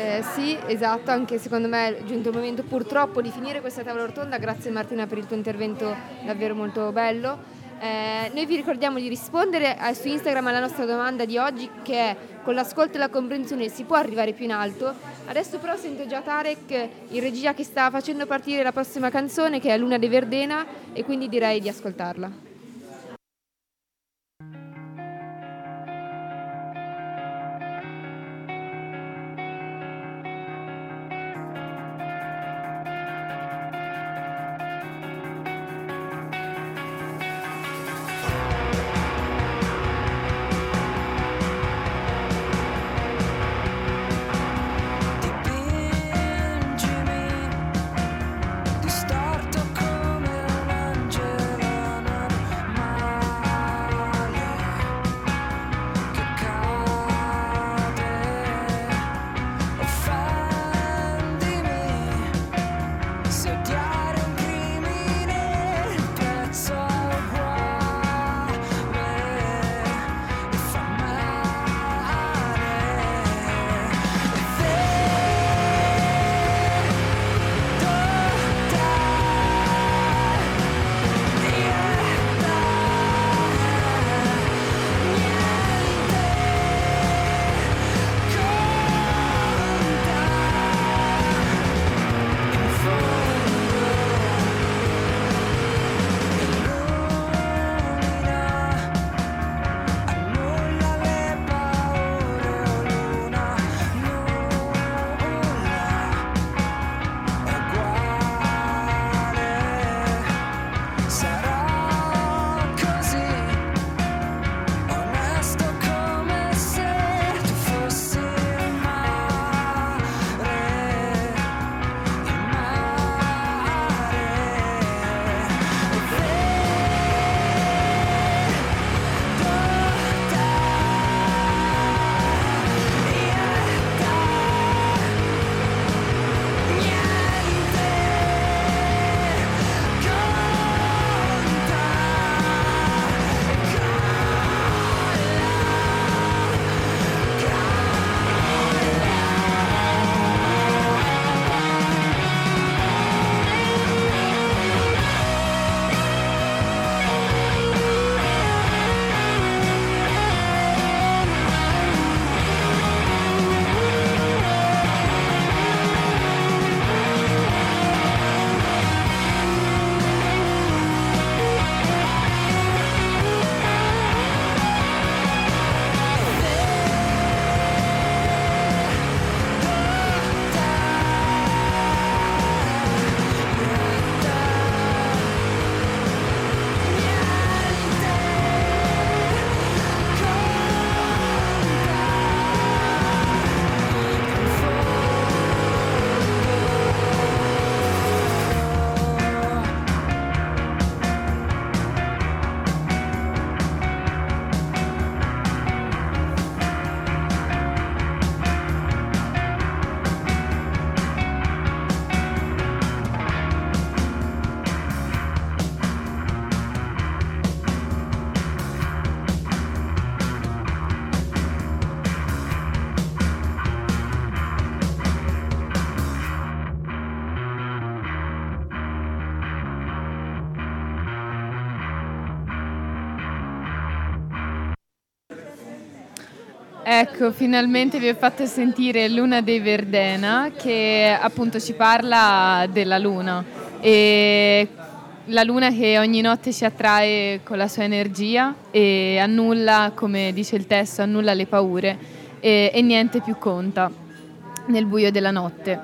Eh, sì, esatto, anche secondo me è giunto il momento purtroppo di finire questa tavola rotonda. Grazie Martina per il tuo intervento davvero molto bello. Eh, noi vi ricordiamo di rispondere eh, su Instagram alla nostra domanda di oggi che è con l'ascolto e la comprensione si può arrivare più in alto. Adesso però sento già Tarek in regia che sta facendo partire la prossima canzone che è Luna de Verdena e quindi direi di ascoltarla. so down. Ecco, finalmente vi ho fatto sentire Luna dei Verdena che appunto ci parla della luna e la luna che ogni notte ci attrae con la sua energia e annulla, come dice il testo, annulla le paure e, e niente più conta nel buio della notte.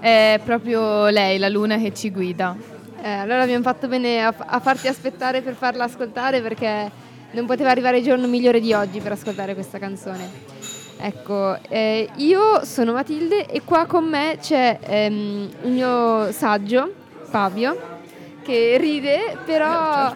È proprio lei, la luna, che ci guida. Eh, allora abbiamo fatto bene a, a farti aspettare per farla ascoltare perché non poteva arrivare il giorno migliore di oggi per ascoltare questa canzone. Ecco, eh, io sono Matilde e qua con me c'è ehm, il mio saggio, Fabio, che ride, però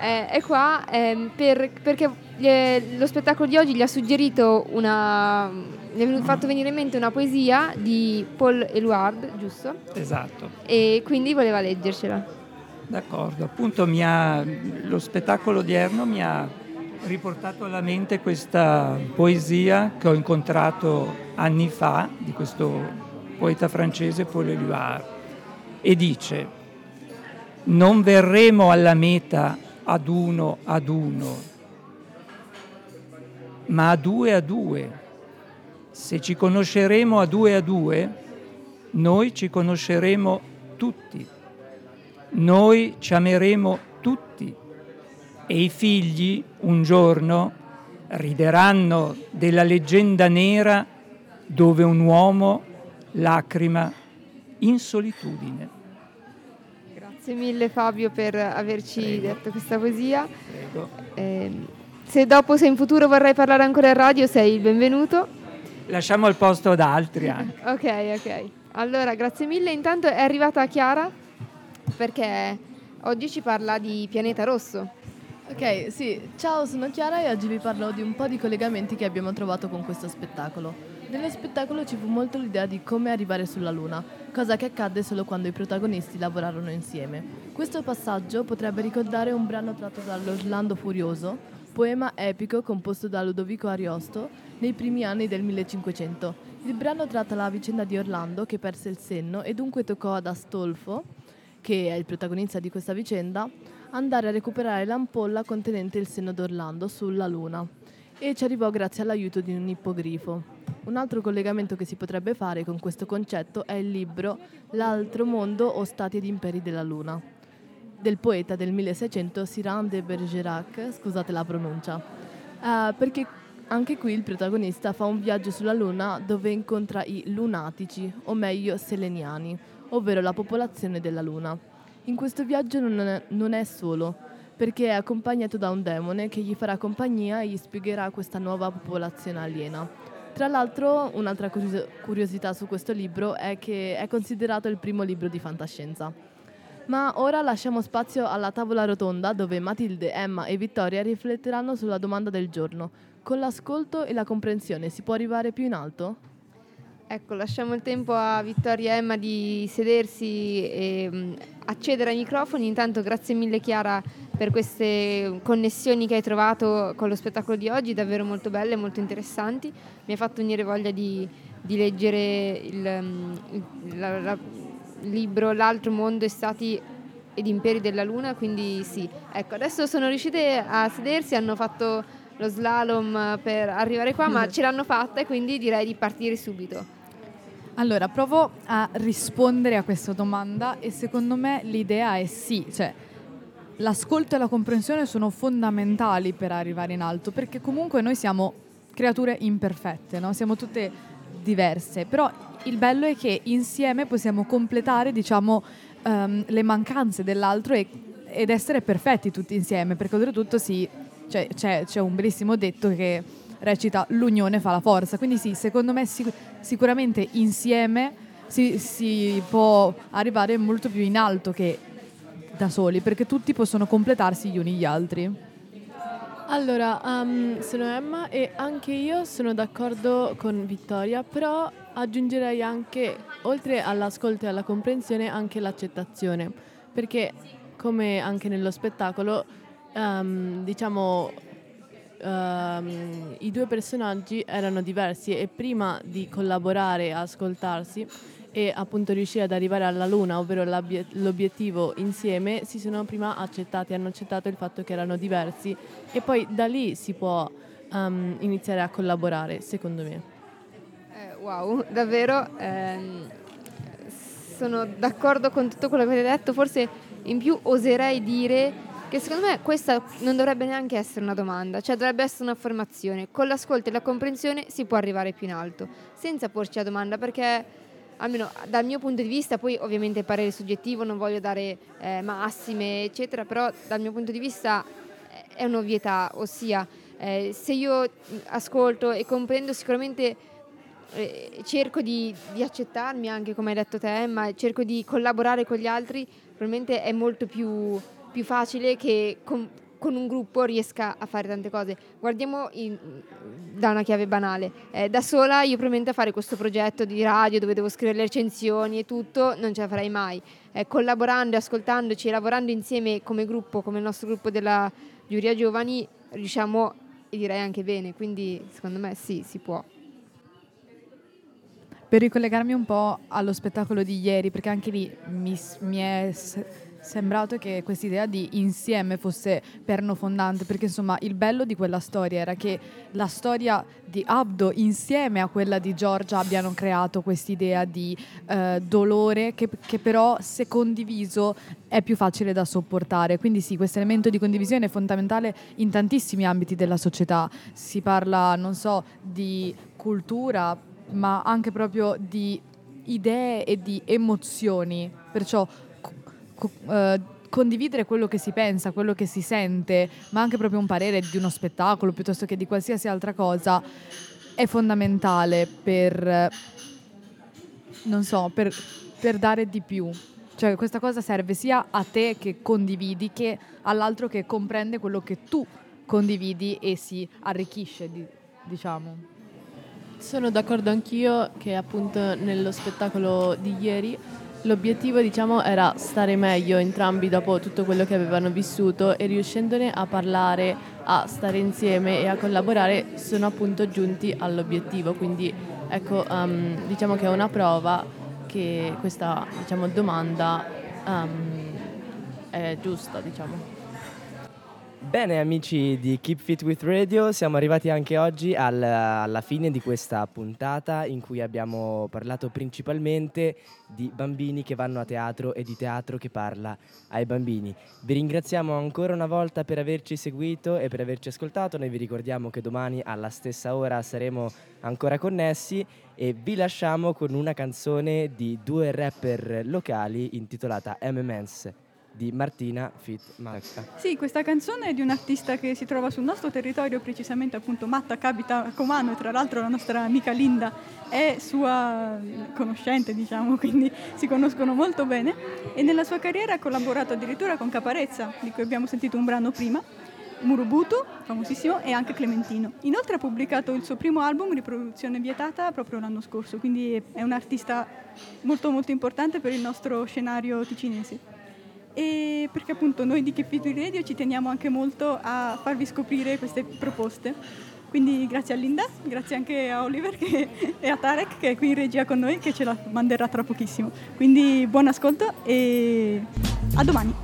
eh, è qua ehm, per- perché gli- lo spettacolo di oggi gli ha suggerito una... gli è venuto- fatto venire in mente una poesia di Paul Eluard, giusto? Esatto, E quindi voleva leggercela. d'accordo. Appunto mi ha- lo spettacolo odierno mi ha riportato alla mente questa poesia che ho incontrato anni fa di questo poeta francese Paul Éluard e dice non verremo alla meta ad uno ad uno, ma a due a due. Se ci conosceremo a due a due, noi ci conosceremo tutti. Noi ci ameremo tutti e i figli un giorno rideranno della leggenda nera dove un uomo lacrima in solitudine. Grazie mille Fabio per averci Prego. detto questa poesia. Ehm, se dopo, se in futuro vorrai parlare ancora in radio, sei il benvenuto. Lasciamo il posto ad altri anche. [laughs] Ok, ok. Allora, grazie mille. Intanto è arrivata Chiara perché oggi ci parla di Pianeta Rosso. Ok, sì, ciao, sono Chiara e oggi vi parlo di un po' di collegamenti che abbiamo trovato con questo spettacolo. Nello spettacolo ci fu molto l'idea di come arrivare sulla Luna, cosa che accadde solo quando i protagonisti lavorarono insieme. Questo passaggio potrebbe ricordare un brano tratto dall'Orlando Furioso, poema epico composto da Ludovico Ariosto nei primi anni del 1500. Il brano tratta la vicenda di Orlando che perse il senno e dunque toccò ad Astolfo, che è il protagonista di questa vicenda, andare a recuperare l'ampolla contenente il senno d'Orlando sulla Luna e ci arrivò grazie all'aiuto di un ippogrifo. Un altro collegamento che si potrebbe fare con questo concetto è il libro L'altro mondo o stati ed imperi della Luna del poeta del 1600 Cyrano de Bergerac, scusate la pronuncia, Eh, perché anche qui il protagonista fa un viaggio sulla Luna dove incontra i lunatici, o meglio seleniani, ovvero la popolazione della Luna. In questo viaggio non è, non è solo, perché è accompagnato da un demone che gli farà compagnia e gli spiegherà questa nuova popolazione aliena. Tra l'altro, un'altra curio- curiosità su questo libro è che è considerato il primo libro di fantascienza. Ma ora lasciamo spazio alla tavola rotonda dove Matilde, Emma e Vittoria rifletteranno sulla domanda del giorno. Con l'ascolto e la comprensione si può arrivare più in alto? Ecco, lasciamo il tempo a Vittoria e Emma di sedersi e mh, accedere ai microfoni. Intanto grazie mille Chiara per queste connessioni che hai trovato con lo spettacolo di oggi, davvero molto belle, molto interessanti. Mi ha fatto venire voglia di, di leggere il, mh, il- la- la- libro L'altro mondo, stati ed imperi della luna, quindi sì. Ecco, adesso sono riuscite a sedersi, hanno fatto lo slalom per arrivare qua, ma ce l'hanno fatta e quindi direi di partire subito. Allora, provo a rispondere a questa domanda e secondo me l'idea è sì, cioè l'ascolto e la comprensione sono fondamentali per arrivare in alto, perché comunque noi siamo creature imperfette, no? siamo tutte diverse, però il bello è che insieme possiamo completare, diciamo, ehm, le mancanze dell'altro e- ed essere perfetti tutti insieme, perché oltretutto sì, cioè, c'è, c'è un bellissimo detto che recita l'unione fa la forza, quindi sì, secondo me sic- sicuramente insieme si, si può arrivare molto più in alto che da soli, perché tutti possono completarsi gli uni gli altri. Allora, um, sono Emma e anche io sono d'accordo con Vittoria, però aggiungerei anche, oltre all'ascolto e alla comprensione, anche l'accettazione, perché come anche nello spettacolo, um, diciamo, um, i due personaggi erano diversi e prima di collaborare ascoltarsi e appunto riuscire ad arrivare alla luna, ovvero l'obiettivo insieme, si sono prima accettati, hanno accettato il fatto che erano diversi e poi da lì si può ehm, iniziare a collaborare, secondo me. Eh, wow, davvero. ehm, sono d'accordo con tutto quello che avete detto. Forse in più oserei dire che secondo me questa non dovrebbe neanche essere una domanda, cioè dovrebbe essere un'affermazione. Con l'ascolto e la comprensione si può arrivare più in alto, senza porci la domanda, perché almeno dal mio punto di vista, poi ovviamente il parere soggettivo, non voglio dare eh, massime, eccetera, però dal mio punto di vista eh, è un'ovvietà, ossia eh, se io ascolto e comprendo sicuramente eh, cerco di, di accettarmi anche come hai detto te, ma cerco di collaborare con gli altri, probabilmente è molto più, più facile che con, con un gruppo riesca a fare tante cose. Guardiamo in- da una chiave banale. Eh, da sola io probabilmente a fare questo progetto di radio dove devo scrivere le recensioni e tutto non ce la farei mai. Eh, collaborando, ascoltandoci lavorando insieme come gruppo, come il nostro gruppo della Giuria Giovani, riusciamo e direi anche bene, quindi secondo me sì, si può. Per ricollegarmi un po' allo spettacolo di ieri, perché anche lì mi, mi è sembrato che questa idea di insieme fosse perno fondante, perché insomma il bello di quella storia era che la storia di Abdo insieme a quella di Giorgia abbiano creato quest'idea di eh, dolore che, che però se condiviso è più facile da sopportare. Quindi sì, questo elemento di condivisione è fondamentale in tantissimi ambiti della società. Si parla, non so, di cultura, ma anche proprio di idee e di emozioni. Perciò eh, condividere quello che si pensa, quello che si sente, ma anche proprio un parere di uno spettacolo piuttosto che di qualsiasi altra cosa è fondamentale per, non so, per, per dare di più. Cioè questa cosa serve sia a te che condividi che all'altro che comprende quello che tu condividi e si arricchisce, di- diciamo. Sono d'accordo anch'io che appunto nello spettacolo di ieri l'obiettivo diciamo era stare meglio entrambi dopo tutto quello che avevano vissuto e riuscendone a parlare, a stare insieme e a collaborare sono appunto giunti all'obiettivo. Quindi ecco ehm, diciamo che è una prova che questa diciamo, domanda ehm, è giusta diciamo. Bene amici di Keep Fit With Radio, siamo arrivati anche oggi al- alla fine di questa puntata in cui abbiamo parlato principalmente di bambini che vanno a teatro e di teatro che parla ai bambini. Vi ringraziamo ancora una volta per averci seguito e per averci ascoltato, noi vi ricordiamo che domani alla stessa ora saremo ancora connessi e vi lasciamo con una canzone di due rapper locali intitolata M&M's di Martina Fit Macca. Sì, questa canzone è di un artista che si trova sul nostro territorio, precisamente appunto Matta Capita Comano e tra l'altro la nostra amica Linda è sua conoscente, diciamo, [laughs] quindi si conoscono molto bene e nella sua carriera ha collaborato addirittura con Caparezza, di cui abbiamo sentito un brano prima, Murubutu, famosissimo, e anche Clementino. Inoltre ha pubblicato il suo primo album, Riproduzione vietata, proprio l'anno scorso, quindi è un artista molto molto importante per il nostro scenario ticinese e perché appunto noi di Fit With Radio ci teniamo anche molto a farvi scoprire queste proposte. Quindi grazie a Linda, grazie anche a Oliver che- [laughs] e a Tarek che è qui in regia con noi che ce la manderà tra pochissimo. Quindi buon ascolto e a domani.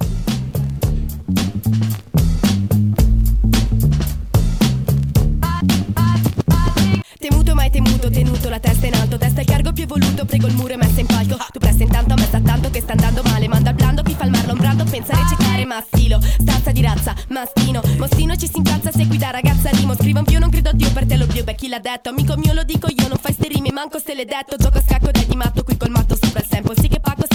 Temuto mai temuto, tenuto la testa in alto Testa il più evoluto, prego il muro e messa in palco. Tu presta intanto, a me sta tanto che sta andando male. Manda al blando, chi fa il marlon brando Pensa a recitare ma stilo Stanza di razza, mastino. Mostino ci si incazza, segui da ragazza rimo. Scrivo più, non credo a Dio per te lo più Beh chi l'ha detto, amico mio lo dico io Non fai ste rime, manco se l'è detto. Gioco a scacco dai di matto, qui col matto sopra il sample. Sì che pacco,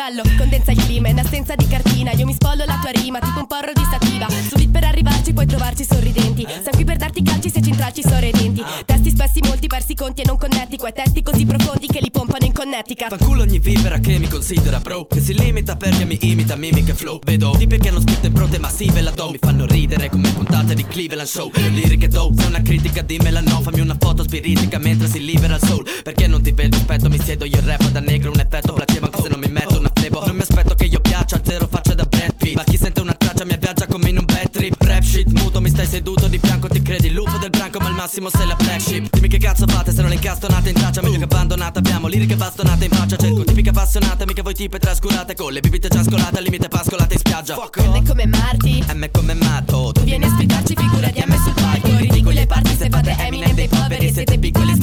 livello. Condensa il clima, in assenza di cartina. Io mi spollo la tua rima, tipo un porro di sativa. Su beat per arrivarci puoi trovarci sorridenti. Siamo qui per darti calci se ci intralci sorridenti Testi spessi, molti persi conti e non connetti. Quei testi così profondi che li pompano in Connecticut. Fanculo ogni vipera che mi considera bro Che si limita perché mi imita mimica e flow. Vedo tipi che hanno scritto in prote massive la do Mi fanno ridere come puntate di Cleveland Show. Le liriche do, se una critica dimmela no Fammi una foto spiritica mentre si libera il soul. Perché non ti vedo, aspetto, mi siedo io rap da negro Un effetto placebo anche se non mi metto una flebo Non mi aspetto che io piaccia, zero faccia da Brad Pitt. Ma chi sente una traccia mi avviaggia come in un bad trip. Rap shit, muto, mi stai seduto di fianco Ti credi il lupo del branco ma al massimo sei la black sheep. Dimmi che cazzo fate se non le incastonate in traccia Meglio che abbandonate. Abbiamo liriche bastonate in faccia Cerco tipica appassionata, mica voi tipe trascurate Con le bibite già scolate al limite pascolate in spiaggia. M come Marti M come matto Tu vieni a spiegarci figura di M sul palco Ridicoli ai parti se fate Eminem dei poveri Siete piccoli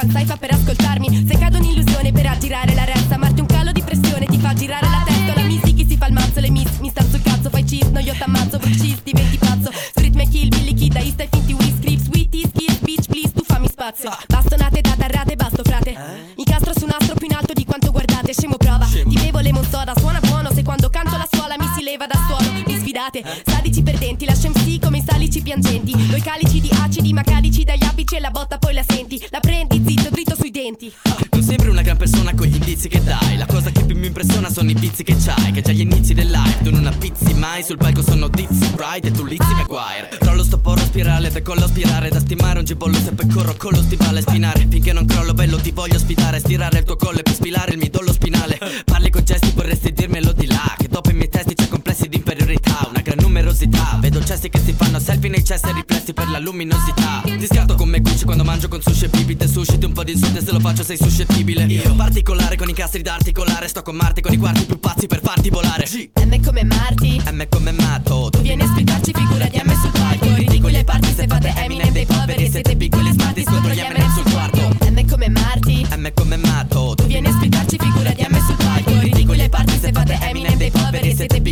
del tuo stereo fan saifa per ascoltarmi. Se Sul palco sono Dizzy Pride e tu Lizzy McGuire Crollo sto porro spirale, decollo a spirare Da stimare un gibollo se poi corro con lo stivale Spinare finché non crollo bello ti voglio sfidare. Stirare il tuo collo e per spilare il midollo spinale. Parli con gesti vorresti dirmelo di là Che dopo i miei testi c'è complessi di inferiorità. Una gran numerosità Vedo cessi che si fanno selfie nei cessi e riflessi per la luminosità. Ti scatto come quando mangio con sushi e bibite Susciti un po' di insulti e se lo faccio sei suscettibile. Io. Particolare con i castri da articolare Sto con Marti con i quarti più pazzi per farti volare. M come Marti. M come matto Tu vieni a spiegarci figura di M sul palco. Ridicoli ai parti se fate Eminem dei poveri Siete piccoli smarti scontro gli Eminem sul quarto. M come Marti. M come matto Tu vieni a spiegarci figura di M sul palco. Ridicoli ai parti se fate Eminem dei poveri Siete piccoli